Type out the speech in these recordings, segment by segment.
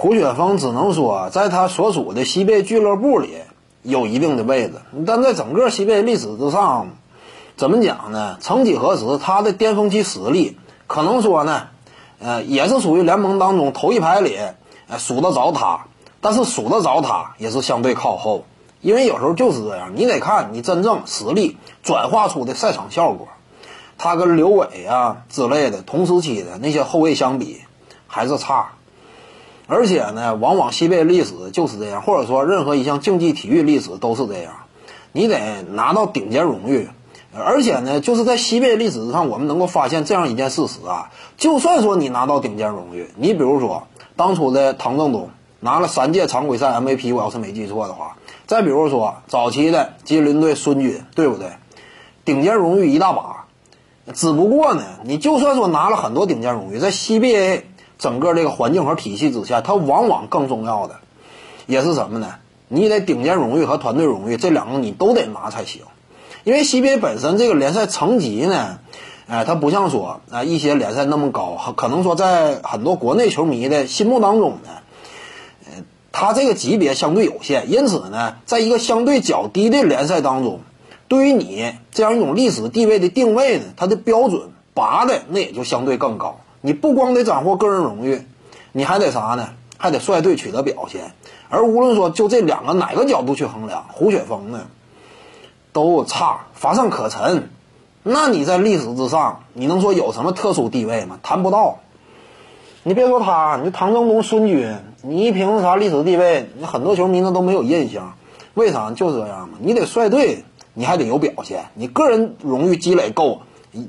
胡雪峰只能说，在他所属的西贝俱乐部里有一定的位置，但在整个西贝历史之上，怎么讲呢？曾几何时，他的巅峰期实力可能说呢，呃，也是属于联盟当中头一排里，呃，数得着他。但是数得着他也是相对靠后，因为有时候就是这样，你得看你真正实力转化出的赛场效果。他跟刘伟啊之类的同时期的那些后卫相比，还是差。而且呢，往往西贝历史就是这样，或者说任何一项竞技体育历史都是这样，你得拿到顶尖荣誉。而且呢，就是在西贝历史上，我们能够发现这样一件事实啊，就算说你拿到顶尖荣誉，你比如说当初的唐正东拿了三届常规赛 MVP，我要是没记错的话，再比如说早期的吉林队孙军，对不对？顶尖荣誉一大把，只不过呢，你就算说拿了很多顶尖荣誉，在 CBA。整个这个环境和体系之下，它往往更重要的也是什么呢？你得顶尖荣誉和团队荣誉这两个你都得拿才行。因为 CBA 本身这个联赛层级呢，哎，它不像说啊一些联赛那么高，可能说在很多国内球迷的心目当中呢，呃，它这个级别相对有限，因此呢，在一个相对较低的联赛当中，对于你这样一种历史地位的定位呢，它的标准拔的那也就相对更高。你不光得斩获个人荣誉，你还得啥呢？还得率队取得表现。而无论说就这两个哪个角度去衡量，胡雪峰呢，都差乏善可陈。那你在历史之上，你能说有什么特殊地位吗？谈不到。你别说他，你唐正东、孙军，你一凭啥历史地位？你很多球迷那都没有印象。为啥？就这样嘛。你得率队，你还得有表现。你个人荣誉积累够，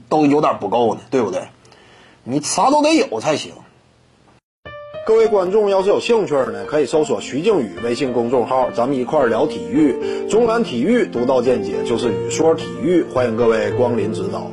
都有点不够呢，对不对？你啥都得有才行。各位观众要是有兴趣呢，可以搜索徐静宇微信公众号，咱们一块儿聊体育。中南体育独到见解就是语说体育，欢迎各位光临指导。